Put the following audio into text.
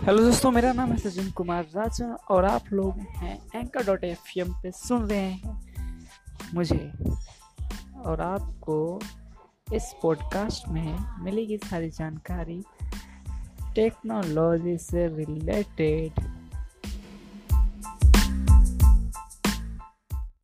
hello दोस्तों, मेरा नाम है सचिन कुमार राजन और आप लोग हैं एंकर डॉट एफ़ एम पे सुन रहे हैं मुझे और आपको इस पॉडकास्ट में मिलेगी सारी जानकारी टेक्नोलॉजी से रिलेटेड